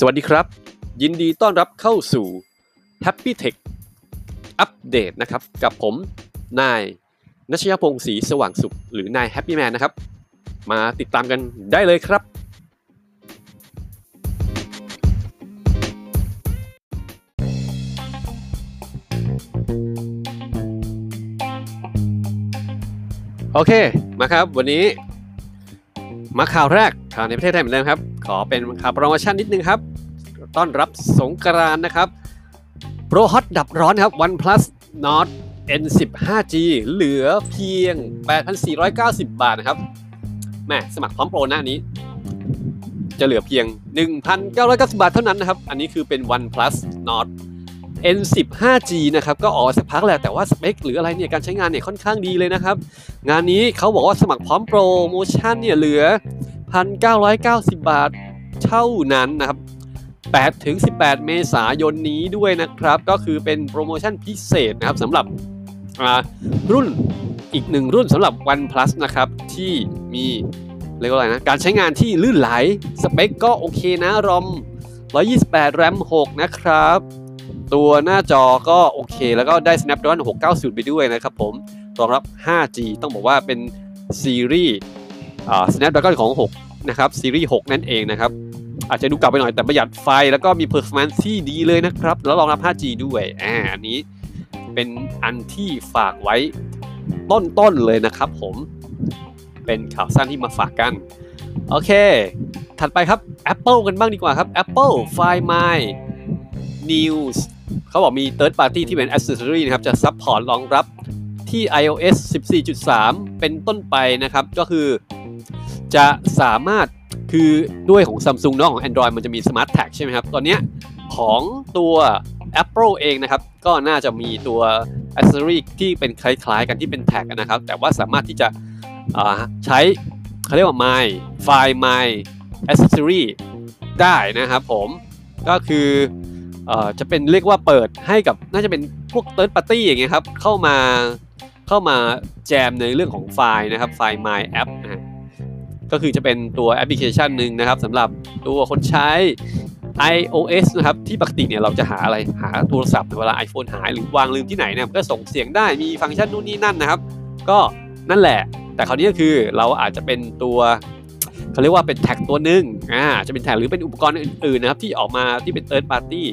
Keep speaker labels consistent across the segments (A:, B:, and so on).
A: สวัสดีครับ ยินดีต้อนรับเข้าสู่ Happy Tech อัปเดตนะครับ กับผม นายนัชยพงศ์ศรีสว่างสุข หรือนาย Happy Man นะครับ มาติดตามกันได้เลยครับ โอเค มาครับ วันนี้มาข่าวแรกข่าวในประเทศไทยเหมือนเดิมครับ ขอเป็นข่าวโปรโมชั่นนิดนึงครับ ต้อนรับสงกรานนะครับโปรฮอตดับร้อนครับ OnePlus Nord N10 5G เหลือเพียง 8,490 บาทนะครับแม่สมัครพร้อมโปรหน้านี้ จะเหลือเพียง 1,990 บาทเท่านั้นนะครับ อันนี้คือเป็น OnePlus Nord N10 5G นะครับ ก็ออกสักพักแหละแต่ว่าสเปคหรืออะไรเนี่ย การใช้งานเนี่ยค่อนข้างดีเลยนะครับ งานนี้เขาบอกว่าสมัครพร้อมโปรโมชั่นเนี่ยเหลือ 1,990 บาทเท่านั้นนะครับ 8 ถึง 18 เมษายนนี้ด้วยนะครับ ก็คือเป็นโปรโมชั่นพิเศษนะครับสำหรับรุ่นอีกหนึ่งรุ่นสำหรับ OnePlus นะครับ ที่มีเรียกว่าอะไรนะ การใช้งานที่ลื่นไหล สเปคก็โอเคนะรอม 128 แรม 6 นะครับ ตัวหน้าจอก็โอเค แล้วก็ได้ Snapdragon 690 ไปด้วยนะครับผมรองรับ 5G ต้องบอกว่าเป็นซีรีส์ Snapdragon ของ 6 นะครับ ซีรีส์ 6 นั่นเองนะครับ อาจจะดูเก่าไปหน่อยแต่ประหยัดไฟแล้วก็มี performance ที่ดีเลยนะครับ แล้วรองรับ 5G ด้วยอ่าอันนี้เป็นอันที่ฝากไว้ต้นๆเลยนะครับผมเป็นข่าวสั้นที่มาฝากกัน โอเค ถัดไปครับ Apple กันบ้างดีกว่าครับ Apple Find My News เขาบอกมี third party ที่เป็น accessory นะครับ จะ support รองรับที่ iOS 14.3 เป็นต้นไปนะครับ ก็คือจะสามารถ คือด้วยของ Samsung เนาะของ Android มันจะมี Smart Tag ใช่ไหมครับ ตอนนี้ของตัว Apple เองนะครับ ก็น่าจะมีตัว accessory ที่เป็นคล้ายๆ กันที่เป็นแท็กนะครับ แต่ว่าสามารถที่จะใช้เขาเรียกว่า My Find My Accessory ได้นะครับผมก็คือจะเป็นเรียกว่าเปิดให้กับน่าจะเป็นพวก third party อย่างเงี้ยครับ เข้ามาเข้ามาแจมในเรื่องของไฟล์นะครับไฟล์ My App นะ ก็คือจะเป็นตัวแอปพลิเคชันหนึ่งนะครับสำหรับตัวคนใช้ iOS นะครับที่ปกติเนี่ยเราจะหาอะไรหาโทรศัพท์เวลา iPhone หายหรือวางลืมที่ไหนเนี่ยก็ส่งเสียงได้มีฟังก์ชันนู่นนี่นั่นนะครับ ก็นั่นแหละ แต่คราวนี้ก็คือเราอาจจะเป็นตัวเขาเรียกว่าเป็น tag ตัวหนึ่งอ่าจะเป็น tag หรือเป็นอุปกรณ์อื่นๆนะครับที่ออกมาที่เป็น third party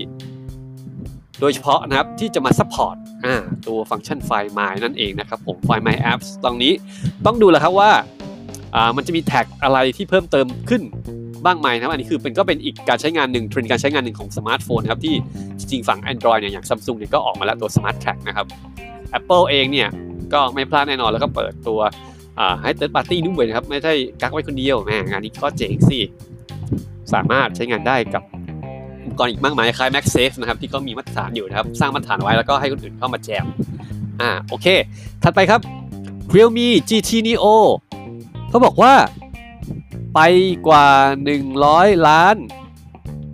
A: โดยเฉพาะนะครับที่จะมา support อ่าตัวฟังก์ชันไฟล์ My นั่นเองนะครับผมไฟล์ My Apps ตรงนี้ต้องดูแลครับว่า มันจะมี tag อะไรที่เพิ่มเติมขึ้นบ้างไหมนะครับอันนี้คือเป็นก็เป็นอีกการใช้งานหนึ่งเทรนด์การใช้งานหนึ่งของสมาร์ทโฟนครับที่จริงฝั่ง Android เนี่ยอย่าง Samsung เนี่ยก็ออกมาแล้วตัว Smart Tag นะครับ Apple เองเนี่ยก็ไม่พลาดแน่นอนแล้วก็เปิดตัวให้ third party ด้วยนะครับ ไม่ใช่กักไว้คนเดียวแหมงานนี้ก็เจ๋งสิสามารถใช้งานได้กับอุปกรณ์อีกมากมายคล้าย MagSafe นะครับที่ก็มีมาตรฐานอยู่นะครับ สร้างมาตรฐานไว้แล้วก็ให้คนอื่นเข้ามาแจมอ่าโอเค ถัดไปครับ Realme GT Neo เขาบอกว่าไปกว่า 100 ล้าน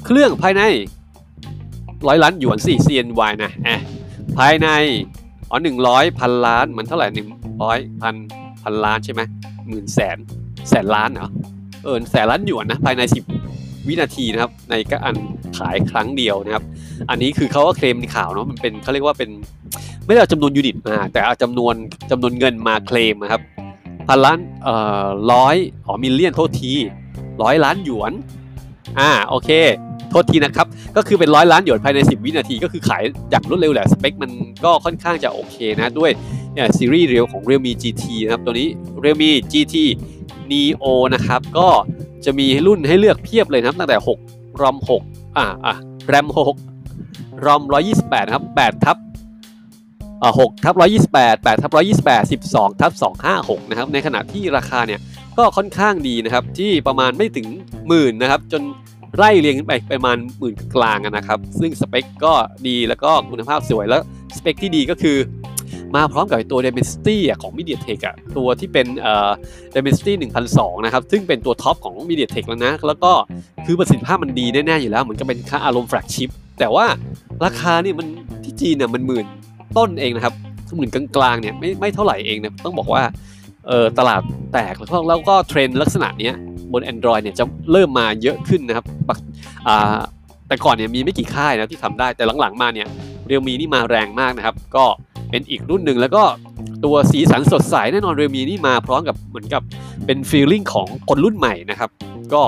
A: เครื่องภายในร้อยล้านหยวนสี่ CNY นะแอะภายในอ๋อหนึ่งร้อยพันล้านมันเท่าไหร่หนึ่งร้อยพันพันล้านใช่ไหมหมื่นแสนแสนล้านเหรอเออแสนล้านหยวนนะภายในสิบวินาทีนะครับในการขายครั้งเดียวนะครับ อันนี้คือเขาก็เคลมในข่าวเนาะมันเป็นเขาเรียกว่าเป็นไม่ได้เอาจำนวน unit มาแต่เอาจำนวนจำนวนเงินมาเคลมนะครับ พันล้านเอ่อร้อยอ๋อ million โทษทีร้อยล้านหยวนอ่าโอเค โทษทีนะครับ ก็คือเป็นร้อยล้านหยวนภายใน 10 วินาที ก็คือขายอย่างรวดเร็วแหละ สเปคมันก็ค่อนข้างจะโอเคนะ ด้วยเนี่ยซีรีส์เรียวของ Realme GT นะครับ ตัวนี้ Realme GT Neo นะครับ ก็จะมีรุ่นให้เลือกเพียบเลยนะครับ ตั้งแต่ 6 ROM 6อ่าอะ RAM 6 ROM 128 นะครับ8ทับ อ่า6ทับ128 8ทับ128 12ทับ256นะครับในขณะที่ราคาเนี่ยก็ค่อนข้างดีนะครับที่ประมาณไม่ถึงหมื่นนะครับจนไล่เรียงขึ้นไปประมาณหมื่นกลางนะครับ ซึ่งสเปคก็ดีแล้วก็คุณภาพสวยแล้วสเปคที่ดีก็คือ มาพร้อมกับตัว Dimensity ของ MediaTek อะตัวที่เป็นเอ่อ Dimensity 1002 นะครับ ซึ่งเป็นตัวท็อปของ MediaTek แล้วนะ แล้วก็คือประสิทธิภาพมันดีแน่ ๆ อยู่แล้ว เหมือนกับเป็นค่าอารมณ์ flagship แต่ว่าราคานี่มันที่จีนเนี่ยมันหมื่น ต้นเองนะครับหมื่นกลางๆเนี่ยไม่ไม่เท่าไหร่เองนะต้องบอกว่าเออตลาดแตกแล้วก็แล้วก็เทรนด์ลักษณะนี้บน Android เนี่ยจะเริ่มมาเยอะขึ้นนะครับอ่าแต่ก่อนเนี่ยมีไม่กี่ค่ายนะที่ทำได้แต่หลังๆมาเนี่ยเรียวมีนี่มาแรงมากนะครับ ก็เป็นอีกรุ่นหนึ่งแล้วก็ตัวสีสันสดใสแน่นอนเรียวมีนี่มาพร้อมกับเหมือนกับเป็นฟีลลิ่งของคนรุ่นใหม่นะครับ ก็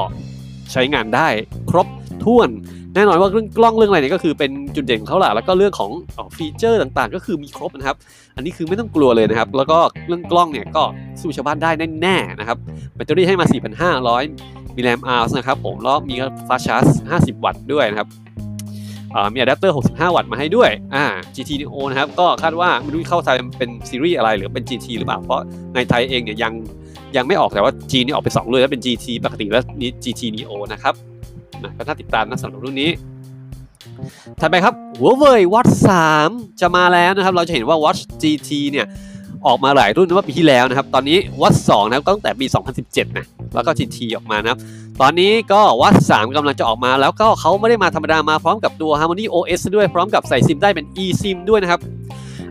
A: ใช้งานได้ครบถ้วน แน่นอนว่าเรื่องกล้องเรื่องอะไรเนี่ยก็คือเป็นจุดเด่นของเขาแหละแล้วก็เรื่องของฟีเจอร์ต่างๆ ก็คือมีครบนะครับ อันนี้คือไม่ต้องกลัวเลยนะครับ แล้วก็เรื่องกล้องเนี่ยก็สู้ชาวบ้านได้แน่ๆนะครับแบตเตอรี่ให้มา 4,500มิลลิแอมป์อร์นะครับผมแล้วมี fast charge 50 วัตต์ด้วยนะครับมีอะแดปเตอร์ 65 วัตต์มาให้ด้วยอ่า GT Neo นะครับ ก็คาดว่าไม่รู้เข้าไทยเป็นซีรีส์อะไรหรือเป็น GT หรือเปล่า เพราะในไทยเองเนี่ยยังยังไม่ออกแต่ว่า G นี่ออกไป2เลยแล้วเป็น GT ปกติแล้วนี่ GT Neo นะครับ นะก็ถ้าติดตามนะสำหรับรุ่นนี้ถัดไปครับหัวเว่ย Watch 3จะมาแล้วนะครับ เราจะเห็นว่า Watch GT เนี่ยออกมาหลายรุ่นเมื่อปีที่แล้วนะครับ ตอนนี้ Watch 2นะครับตั้งแต่ปี 2017 นะ แล้วก็ GT ออกมานะครับ ตอนนี้ก็ Watch 3กำลังจะออกมา แล้วก็เขาไม่ได้มาธรรมดามาพร้อมกับตัว Harmony OS ด้วยพร้อมกับใส่ซิมได้เป็น eSIM ด้วยนะครับ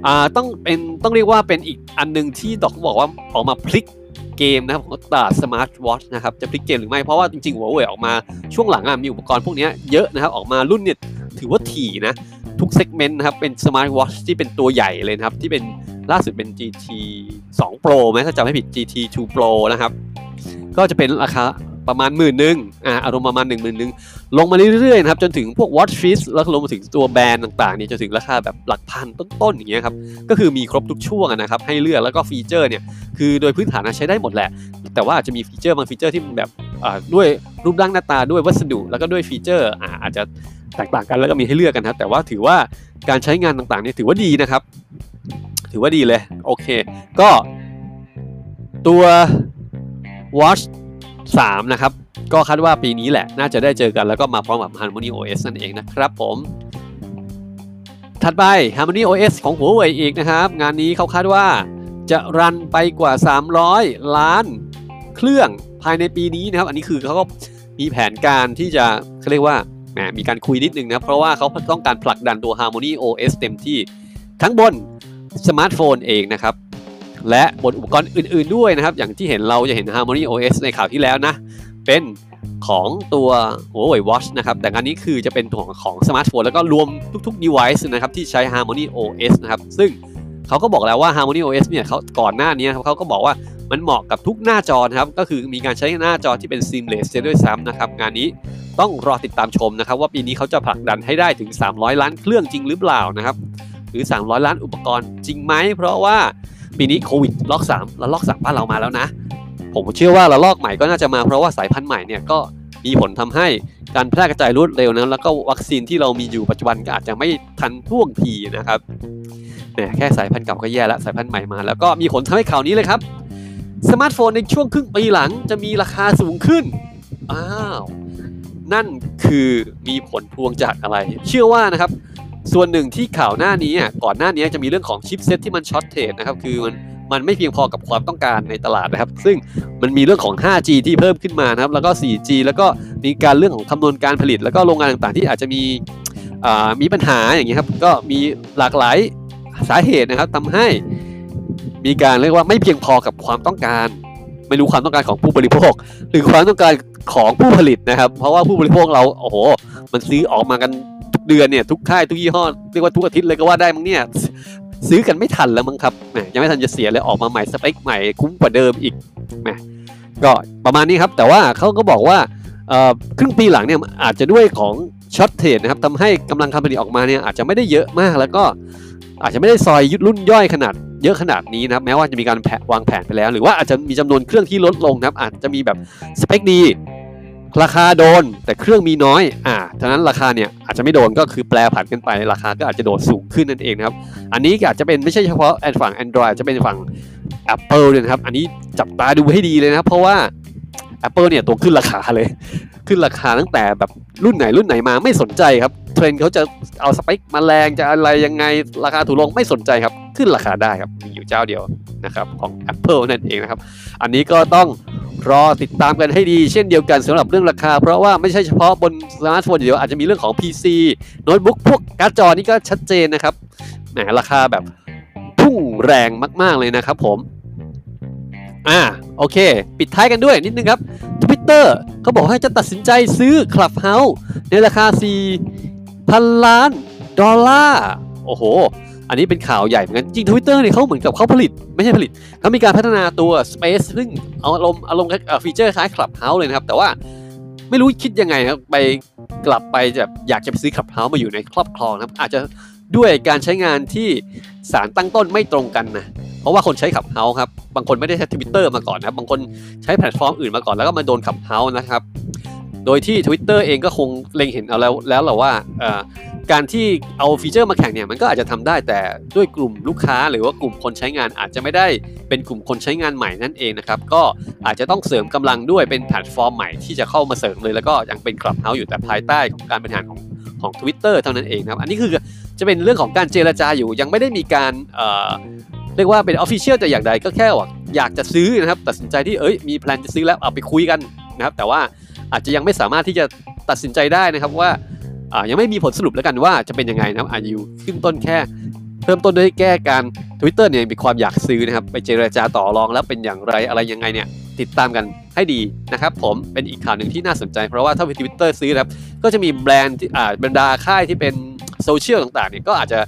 A: อ่าต้องเป็นต้องเรียกว่าเป็นอีกอันหนึ่งที่ต้องบอกว่าออกมาพลิก เกมนะครับของตลาดสมาร์ทวอทนะครับจะพลิกเกมหรือไม่ เพราะว่าจริงๆหัวเว่ยออกมาช่วงหลังอะมีอุปกรณ์พวกนี้เยอะนะครับออกมารุ่นเนี่ยถือว่าถี่นะทุก segment นะครับเป็นสมาร์ทวอทที่เป็นตัวใหญ่เลยนะครับที่เป็นล่าสุดเป็น GT 2 Pro ไหมถ้าจำไม่ผิด GT 2 Pro นะครับก็จะเป็นราคา ประมาณหมื่นหนึ่งอ่าอารมณ์ประมาณหนึ่งหมื่นหนึ่งลงมาเรื่อยๆนะครับจนถึงพวก Watch Fit แล้วลงมาถึงตัวแบรนด์ต่างๆเนี่ยจนถึงราคาแบบหลักพันต้นๆอย่างเงี้ยครับก็คือมีครบทุกช่วงนะครับให้เลือกแล้วก็ฟีเจอร์เนี่ยคือโดยพื้นฐานใช้ได้หมดแหละ แต่ว่าอาจจะมีฟีเจอร์บางฟีเจอร์ที่มันแบบอ่าด้วยรูปร่างหน้าตาด้วยวัสดุ แล้วก็ด้วยฟีเจอร์อ่าอาจจะแตกต่างกันแล้วก็มีให้เลือกกันครับแต่ว่าถือว่าการใช้งานต่างๆเนี่ยถือว่าดีนะครับ ถือว่าดีเลยโอเค ก็ตัว Watch 3 นะครับ ก็คาดว่าปีนี้แหละ น่าจะได้เจอกันแล้วก็มาพร้อมกับ Harmony OS นั่นเองนะครับผม ถัดไป Harmony OS ของหัวเว่ยอีกนะครับ งานนี้เขาคาดว่าจะรันไปกว่า 300 ล้านเครื่องภายในปีนี้นะครับ อันนี้คือเขาก็มีแผนการที่จะเขาเรียกว่าแหมมีการคุยนิดนึงนะ เพราะว่าเขาต้องการผลักดันตัว Harmony OS เต็มที่ทั้งบนสมาร์ทโฟนเองนะครับ และบนอุปกรณ์อื่นๆด้วยนะครับ อย่างที่เห็นเราจะเห็น Harmony OS ในข่าวที่แล้วนะ เป็นของตัว Huawei Watch นะครับ แต่งานนี้คือจะเป็นของของสมาร์ทโฟนแล้วก็รวมทุกๆ device นะครับที่ใช้ Harmony OS นะครับ ซึ่งเขาก็บอกแล้วว่า Harmony OS เนี่ยเขาก่อนหน้านี้ครับเขาก็บอกว่ามันเหมาะกับทุกหน้าจอนะครับ ก็คือมีการใช้หน้าจอที่เป็น seamless เสียด้วยซ้ำนะครับ งานนี้ต้องรอติดตามชมนะครับ ว่าปีนี้เขาจะผลักดันให้ได้ถึง 300 ล้านเครื่องจริงหรือเปล่านะครับ หรือ 300 ล้านอุปกรณ์จริงไหมเพราะว่า ปีนี้โควิดล็อก3แล้วล็อก3บ้านเรามาแล้วนะ ผมเชื่อว่าระลอกใหม่ก็น่าจะมาเพราะว่าสายพันธุ์ใหม่เนี่ยก็มีผลทำให้การแพร่กระจายรวดเร็วนะแล้วก็วัคซีนที่เรามีอยู่ปัจจุบันก็อาจจะไม่ทันท่วงทีนะครับแหมแค่สายพันธุ์เก่าก็แย่แล้วสายพันธุ์ใหม่มา แล้วก็มีผลทำให้ข่าวนี้เลยครับสมาร์ทโฟนในช่วงครึ่งปีหลังจะมีราคาสูงขึ้นอ้าวนั่นคือมีผลพวงจากอะไร เชื่อว่านะครับ ส่วนหนึ่งที่ข่าวหน้านี้ก่อนหน้านี้จะมีเรื่องของชิปเซ็ตที่มัน shortage นะครับคือมันมันไม่เพียงพอกับความต้องการในตลาดนะครับ ซึ่งมันมีเรื่องของ 5G ที่เพิ่มขึ้นมานะครับ แล้วก็ 4G แล้วก็มีการเรื่องของคำนวณการผลิต แล้วก็โรงงานต่างๆ ที่อาจจะมีมีปัญหาอย่างเงี้ยครับ ก็มีหลากหลายสาเหตุนะครับทำให้มีการเรียกว่าไม่เพียงพอกับความต้องการ ไม่รู้ความต้องการของผู้บริโภค หรือความต้องการของผู้ผลิตนะครับ เพราะว่าผู้บริโภคเราโอ้โห มันซื้อออกมากัน กเดือนเนี่ยทุกค่ายทุกยี่ห้อเรียกว่าทุกอาทิตย์เลยก็ว่าได้มั้งเนี่ยซื้อกันไม่ทันแล้วมั้งครับแหมยังไม่ทันจะเสียเลยออกมาใหม่สเปคใหม่คุ้มกว่าเดิมอีกแหมก็ประมาณนี้ครับ แต่ว่าเขาก็บอกว่าครึ่งปีหลังเนี่ยอาจจะด้วยของช็อตเทรดนะครับทำให้กำลังการผลิตออกมาเนี่ยอาจจะไม่ได้เยอะมากแล้วก็อาจจะไม่ได้ซอยยุดรุ่นย่อยขนาดเยอะขนาดนี้นะครับแม้ว่าจะมีการแผวางแผนไปแล้ว หรือว่าอาจจะมีจำนวนเครื่องที่ลดลงนะครับอาจจะมีแบบสเปคดี ราคาโดนแต่เครื่องมีน้อย อ่าฉะนั้นราคาเนี่ยอาจจะไม่โดนก็คือแปลผันกันไปราคาก็อาจจะโดดสูงขึ้นนั่นเองนะครับ อันนี้อาจจะเป็นไม่ใช่เฉพาะแอนฝั่ง Android จะเป็นฝั่ง Apple ด้วยนะครับ อันนี้จับตาดูให้ดีเลยนะครับเพราะว่า Apple เนี่ยตัวขึ้นราคาเลย ขึ้นราคาตั้งแต่แบบรุ่นไหนรุ่นไหนมาไม่สนใจครับ เทรนด์เขาจะเอาสเปคมาแรงจะอะไรยังไงราคาถูกลงไม่สนใจครับ ขึ้นราคาได้ครับมีอยู่เจ้าเดียวนะครับของ Apple นั่นเองนะครับ อันนี้ก็ต้อง รอติดตามกันให้ดีเช่นเดียวกันสำหรับเรื่องราคา เพราะว่าไม่ใช่เฉพาะบนสมาร์ทโฟนเดียวอาจจะมีเรื่องของ PC โน้ตบุ๊กพวกการ์ดจอนี่ก็ชัดเจนนะครับแหมราคาแบบพุ่งแรงมากๆเลยนะครับผมอ่าโอเค ปิดท้ายกันด้วยนิดนึงครับ Twitter เขาบอกให้จะตัดสินใจซื้อ Clubhouse ในราคา4,000ล้านดอลลาร์ โอ้โห อันนี้เป็นข่าวใหญ่เหมือนกันจริงทวิตเตอร์เนี่ยเขาเหมือนกับเขาผลิต ไม่ใช่ผลิตเขามีการพัฒนาตัว Space ซึ่งเอาอารมณ์อารมณ์ feature คล้าย Clubhouse เลยนะครับ แต่ว่าไม่รู้คิดยังไงครับไปกลับไปจะอยากจะไปซื้อ Clubhouse มาอยู่ในครอบครองนะครับอาจจะด้วยการใช้งานที่สารตั้งต้นไม่ตรงกันนะเพราะว่าคนใช้ Clubhouse ครับบางคนไม่ได้ใช้ทวิตเตอร์มาก่อนนะบางคนใช้แพลตฟอร์มอื่นมาก่อนแล้วก็มาโดน Clubhouse นะครับ โดยที่ Twitter เองก็คงเล็งเห็นเอาแล้วแล้วแหละว่า การที่เอา feature มาแข่งเนี่ยมันก็อาจจะทำได้แต่ด้วยกลุ่มลูกค้า หรือว่ากลุ่มคนใช้งานอาจจะไม่ได้เป็นกลุ่มคนใช้งานใหม่นั่นเองนะครับก็อาจจะต้องเสริมกำลังด้วยเป็นแพลตฟอร์มใหม่ที่จะเข้ามาเสริมเลยแล้วก็ยังเป็น Clubhouse อยู่แต่ภายใต้ของการบริหารของของ Twitter เท่านั้นเองครับอันนี้คือจะเป็นเรื่องของการเจรจาอยู่ยังไม่ได้มีการเรียกว่าเป็น official แต่อย่างใดก็แค่ว่าอยากจะซื้อนะครับตัดสินใจที่เอ้ยมี plan จะซื้อแล้วเอาไปคุยกันนะครับแต่ว่าอาจจะยังไม่สามารถที่จะตัดสินใจได้นะครับว่า ยังไม่มีผลสรุปแล้วกันว่าจะเป็นยังไงนะครับอายุขึ้นต้นแค่เริ่มต้นด้วยแก้การ Twitter เนี่ยมีความอยากซื้อนะครับ ไปเจรจาต่อรองแล้วเป็นอย่างไรอะไรยังไงเนี่ย ติดตามกันให้ดีนะครับผมเป็นอีกข่าวหนึ่งที่น่าสนใจ เพราะว่าถ้าเป็นทวิตเตอร์ซื้อครับ ก็จะมีแบรนด์ที่อ่าบรรดาค่ายที่เป็นโซเชียลต่างๆเนี่ยก็อาจจะ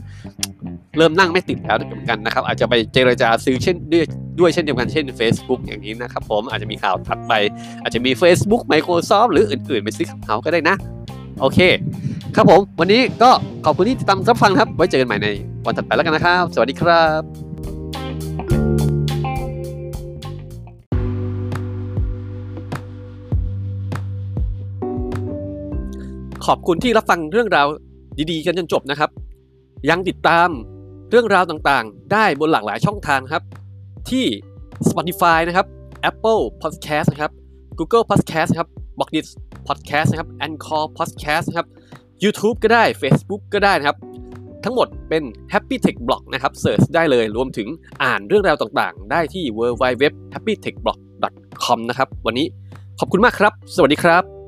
A: เริ่มนั่งไม่ติดแล้วเหมือนกันนะครับ อาจจะไปเจรจาซื้อเช่นด้วยด้วยเช่นเดียวกันเช่น Facebook อย่างนี้นะครับผมอาจจะมีข่าวถัดไป อาจจะมี Facebook Microsoft หรืออื่นๆ ไปซื้อเขาก็ได้นะ โอเค ครับผม วันนี้ก็ขอบคุณที่ติดตามรับฟังครับ ไว้เจอกันใหม่ในวันถัดไปแล้วกันนะครับ สวัสดีครับขอบคุณที่รับฟังเรื่องราวดีๆ กันจนจบนะครับ ยังติดตามเรื่องราวต่างๆ ได้บนหลากหลายช่องทางครับ ที่ Spotify นะครับ Apple Podcast นะครับ Google Podcast นะครับ b o x d i t Podcast นะครับ Anchor Podcast นะครับ YouTube ก็ได้ Facebook ก็ได้นะครับ ทั้งหมดเป็น Happy Tech Blog นะครับเสิร์ชได้เลยรวมถึงอ่านเรื่องราวต่างๆ ได้ที่ www.happytechblog.com นะครับ วันนี้ขอบคุณมากครับ สวัสดีครับ